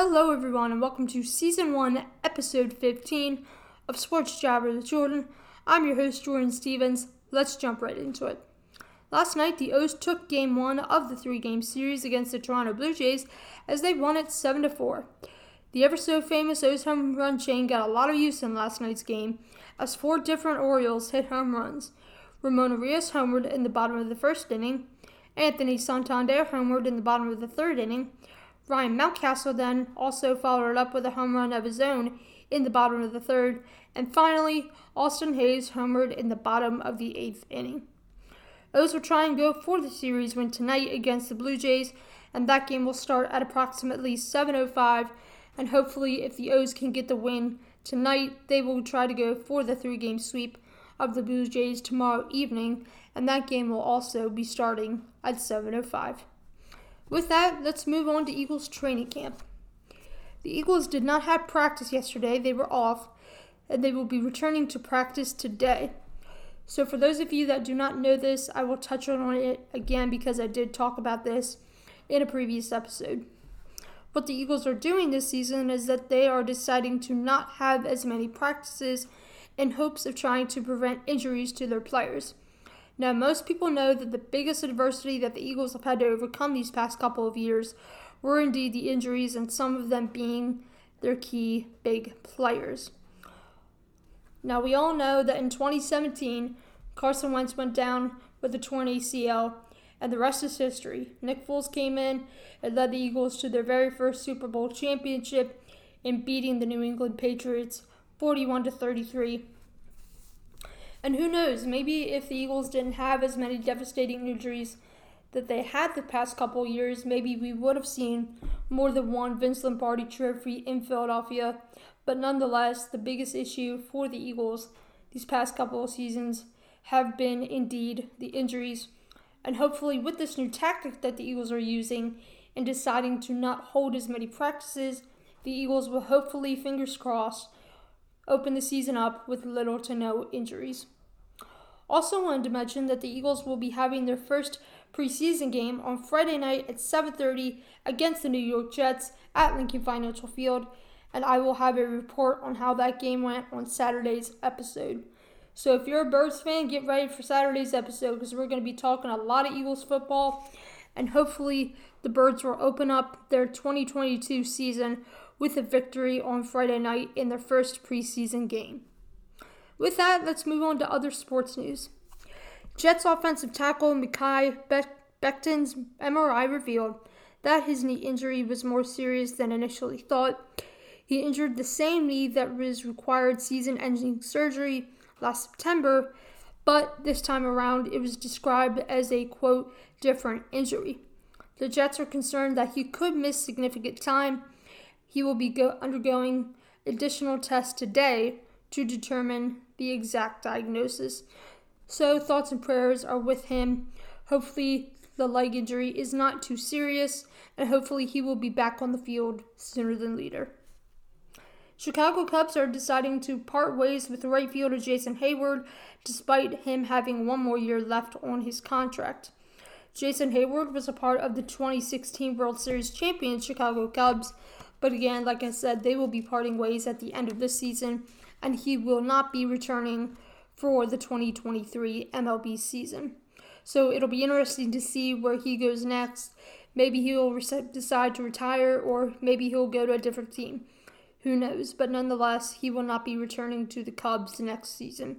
Hello, everyone, and welcome to Season 1, Episode 15 of Sports Jabber with Jordyn. I'm your host, Jordyn Stevens. Let's jump right into it. Last night, the O's took Game 1 of the three game series against the Toronto Blue Jays as they won it 7 4. The ever so famous O's home run chain got a lot of use in last night's game as four different Orioles hit home runs. Ramon Urias homered in the bottom of the first inning, Anthony Santander homered in the bottom of the third inning, Ryan Mountcastle then also followed up with a home run of his own in the bottom of the third, and finally, Austin Hays homered in the bottom of the eighth inning. O's will try and go for the series win tonight against the Blue Jays, and that game will start at approximately 7:05. And hopefully, if the O's can get the win tonight, they will try to go for the three-game sweep of the Blue Jays tomorrow evening, and that game will also be starting at 7:05. With that, let's move on to Eagles training camp. The Eagles did not have practice yesterday, they were off, and they will be returning to practice today. So, for those of you that do not know this, I will touch on it again because I did talk about this in a previous episode. What the Eagles are doing this season is that they are deciding to not have as many practices in hopes of trying to prevent injuries to their players. Now, most people know that the biggest adversity that the Eagles have had to overcome these past couple of years were indeed the injuries, and some of them being their key big players. Now, we all know that in 2017, Carson Wentz went down with a torn ACL, and the rest is history. Nick Foles came in and led the Eagles to their very first Super Bowl championship in beating the New England Patriots 41 to 33 and who knows, maybe if the Eagles didn't have as many devastating injuries that they had the past couple years, maybe we would have seen more than one Vince Lombardi trophy in Philadelphia. But nonetheless, the biggest issue for the Eagles these past couple of seasons have been indeed the injuries. And hopefully, with this new tactic that the Eagles are using in deciding to not hold as many practices, the Eagles will hopefully, fingers crossed, open the season up with little to no injuries. Also wanted to mention that the Eagles will be having their first preseason game on Friday night at 7:30 against the New York Jets at Lincoln Financial Field, and I will have a report on how that game went on Saturday's episode. So if you're a Birds fan, get ready for Saturday's episode because we're going to be talking a lot of Eagles football and hopefully the Birds will open up their 2022 season with a victory on Friday night in their first preseason game. With that, let's move on to other sports news. Jets offensive tackle Be- Becton's MRI revealed that his knee injury was more serious than initially thought. He injured the same knee that was required season ending surgery last September, but this time around it was described as a quote different injury. The Jets are concerned that he could miss significant time he will be go- undergoing additional tests today to determine the exact diagnosis. So, thoughts and prayers are with him. Hopefully, the leg injury is not too serious, and hopefully, he will be back on the field sooner than later. Chicago Cubs are deciding to part ways with right fielder Jason Heyward despite him having one more year left on his contract. Jason Heyward was a part of the 2016 World Series champion Chicago Cubs, but again, like I said, they will be parting ways at the end of this season, and he will not be returning for the 2023 MLB season. So it'll be interesting to see where he goes next. Maybe he'll decide to retire, or maybe he'll go to a different team. Who knows? But nonetheless, he will not be returning to the Cubs next season.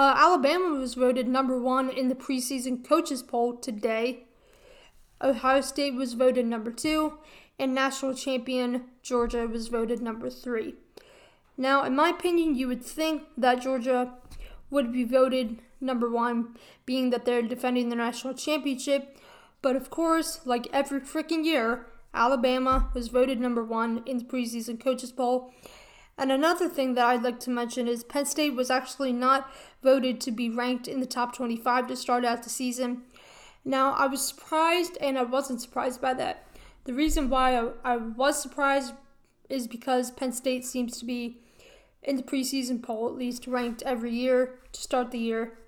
Uh, Alabama was voted number one in the preseason coaches poll today. Ohio State was voted number two, and national champion Georgia was voted number three. Now, in my opinion, you would think that Georgia would be voted number one, being that they're defending the national championship. But of course, like every freaking year, Alabama was voted number one in the preseason coaches poll. And another thing that I'd like to mention is Penn State was actually not voted to be ranked in the top 25 to start out the season. Now, I was surprised and I wasn't surprised by that. The reason why I, was surprised is because Penn State seems to be in the preseason poll at least ranked every year to start the year.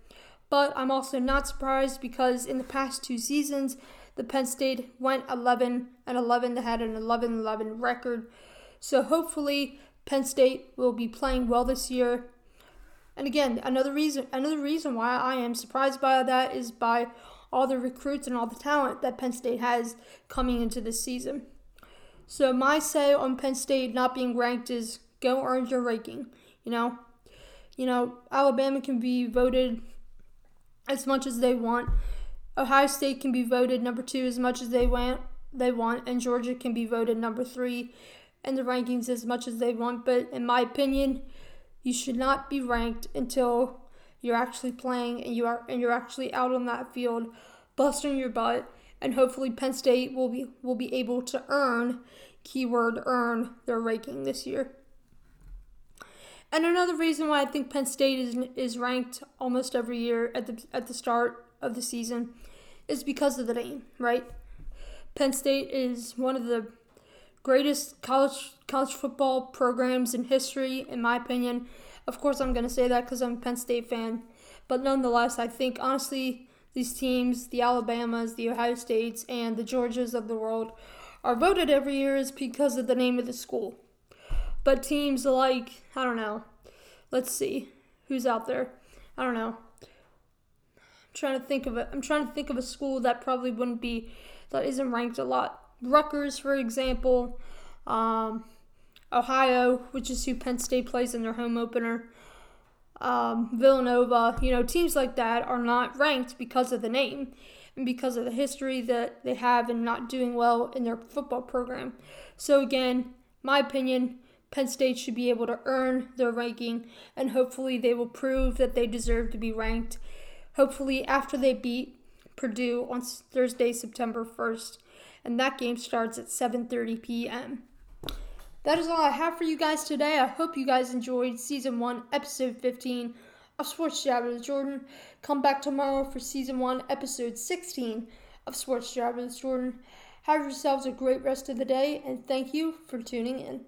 But I'm also not surprised because in the past two seasons, the Penn State went 11 and 11. They had an 11 11 record. So hopefully Penn State will be playing well this year. And again, another reason another reason why I am surprised by that is by all the recruits and all the talent that Penn State has coming into this season. So my say on Penn State not being ranked is go earn your ranking. You know, you know Alabama can be voted as much as they want. Ohio State can be voted number two as much as they want. They want, and Georgia can be voted number three in the rankings as much as they want. But in my opinion, you should not be ranked until you're actually playing and you are and you're actually out on that field, busting your butt. And hopefully, Penn State will be will be able to earn, keyword earn their ranking this year. And another reason why I think Penn State is is ranked almost every year at the at the start of the season is because of the name, right? Penn State is one of the greatest college college football programs in history, in my opinion. Of course, I'm going to say that because I'm a Penn State fan, but nonetheless, I think honestly these teams, the Alabamas, the Ohio States, and the Georgias of the world, are voted every year is because of the name of the school. But teams like, I don't know, let's see, who's out there? I don't know. I'm trying to think of it. I'm trying to think of a school that probably wouldn't be, that isn't ranked a lot. Rutgers, for example, um, Ohio, which is who Penn State plays in their home opener. Um, Villanova, you know, teams like that are not ranked because of the name and because of the history that they have in not doing well in their football program. So, again, my opinion, Penn State should be able to earn their ranking, and hopefully they will prove that they deserve to be ranked. Hopefully, after they beat Purdue on Thursday, September 1st, and that game starts at 7:30 p.m. That is all I have for you guys today. I hope you guys enjoyed season 1, episode 15 of Sports Jabber with Jordyn. Come back tomorrow for season 1, episode 16 of Sports Jabber with Jordyn. Have yourselves a great rest of the day, and thank you for tuning in.